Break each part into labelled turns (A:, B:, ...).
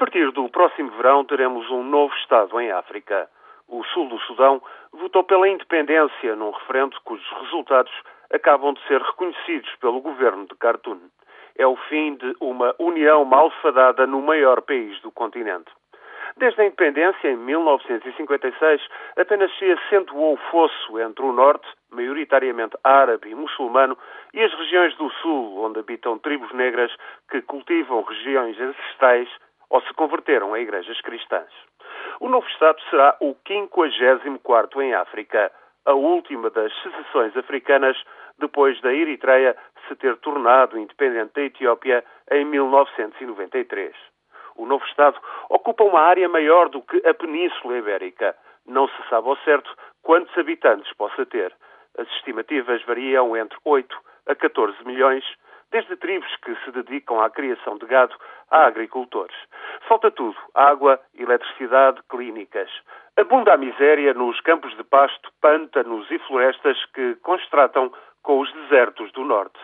A: partir do próximo verão teremos um novo Estado em África. O sul do Sudão votou pela independência num referendo cujos resultados acabam de ser reconhecidos pelo governo de Khartoum. É o fim de uma união malfadada no maior país do continente. Desde a independência, em 1956, apenas se acentuou o fosso entre o norte, maioritariamente árabe e muçulmano, e as regiões do sul, onde habitam tribos negras que cultivam regiões ancestrais ou se converteram a igrejas cristãs. O novo Estado será o 54 em África, a última das secessões africanas depois da Eritreia se ter tornado independente da Etiópia em 1993. O novo Estado ocupa uma área maior do que a Península Ibérica. Não se sabe ao certo quantos habitantes possa ter. As estimativas variam entre 8 a 14 milhões, desde tribos que se dedicam à criação de gado a agricultores. Falta tudo: água, eletricidade, clínicas. Abunda a miséria nos campos de pasto, pântanos e florestas que constratam com os desertos do norte.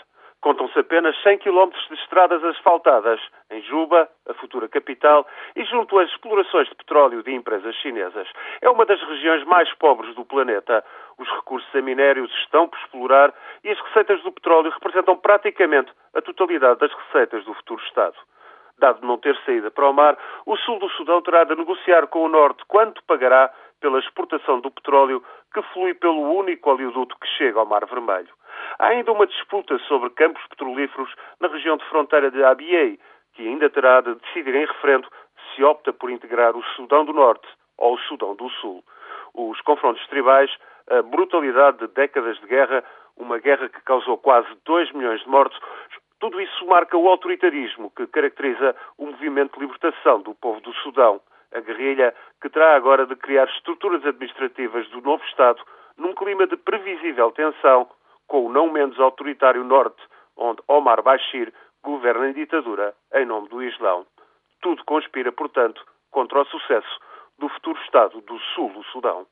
A: Contam-se apenas 100 km de estradas asfaltadas em Juba, a futura capital, e junto às explorações de petróleo de empresas chinesas. É uma das regiões mais pobres do planeta. Os recursos a minérios estão por explorar e as receitas do petróleo representam praticamente a totalidade das receitas do futuro Estado. Dado não ter saída para o mar, o sul do Sudão terá de negociar com o norte quanto pagará pela exportação do petróleo que flui pelo único oleoduto que chega ao Mar Vermelho. Há ainda uma disputa sobre campos petrolíferos na região de fronteira de Abyei, que ainda terá de decidir em referendo se opta por integrar o Sudão do Norte ou o Sudão do Sul. Os confrontos tribais, a brutalidade de décadas de guerra, uma guerra que causou quase 2 milhões de mortos, tudo isso marca o autoritarismo que caracteriza o movimento de libertação do povo do Sudão. A guerrilha que terá agora de criar estruturas administrativas do novo Estado num clima de previsível tensão com o não menos autoritário Norte, onde Omar Bashir governa em ditadura em nome do Islão. Tudo conspira, portanto, contra o sucesso do futuro Estado do Sul do Sudão.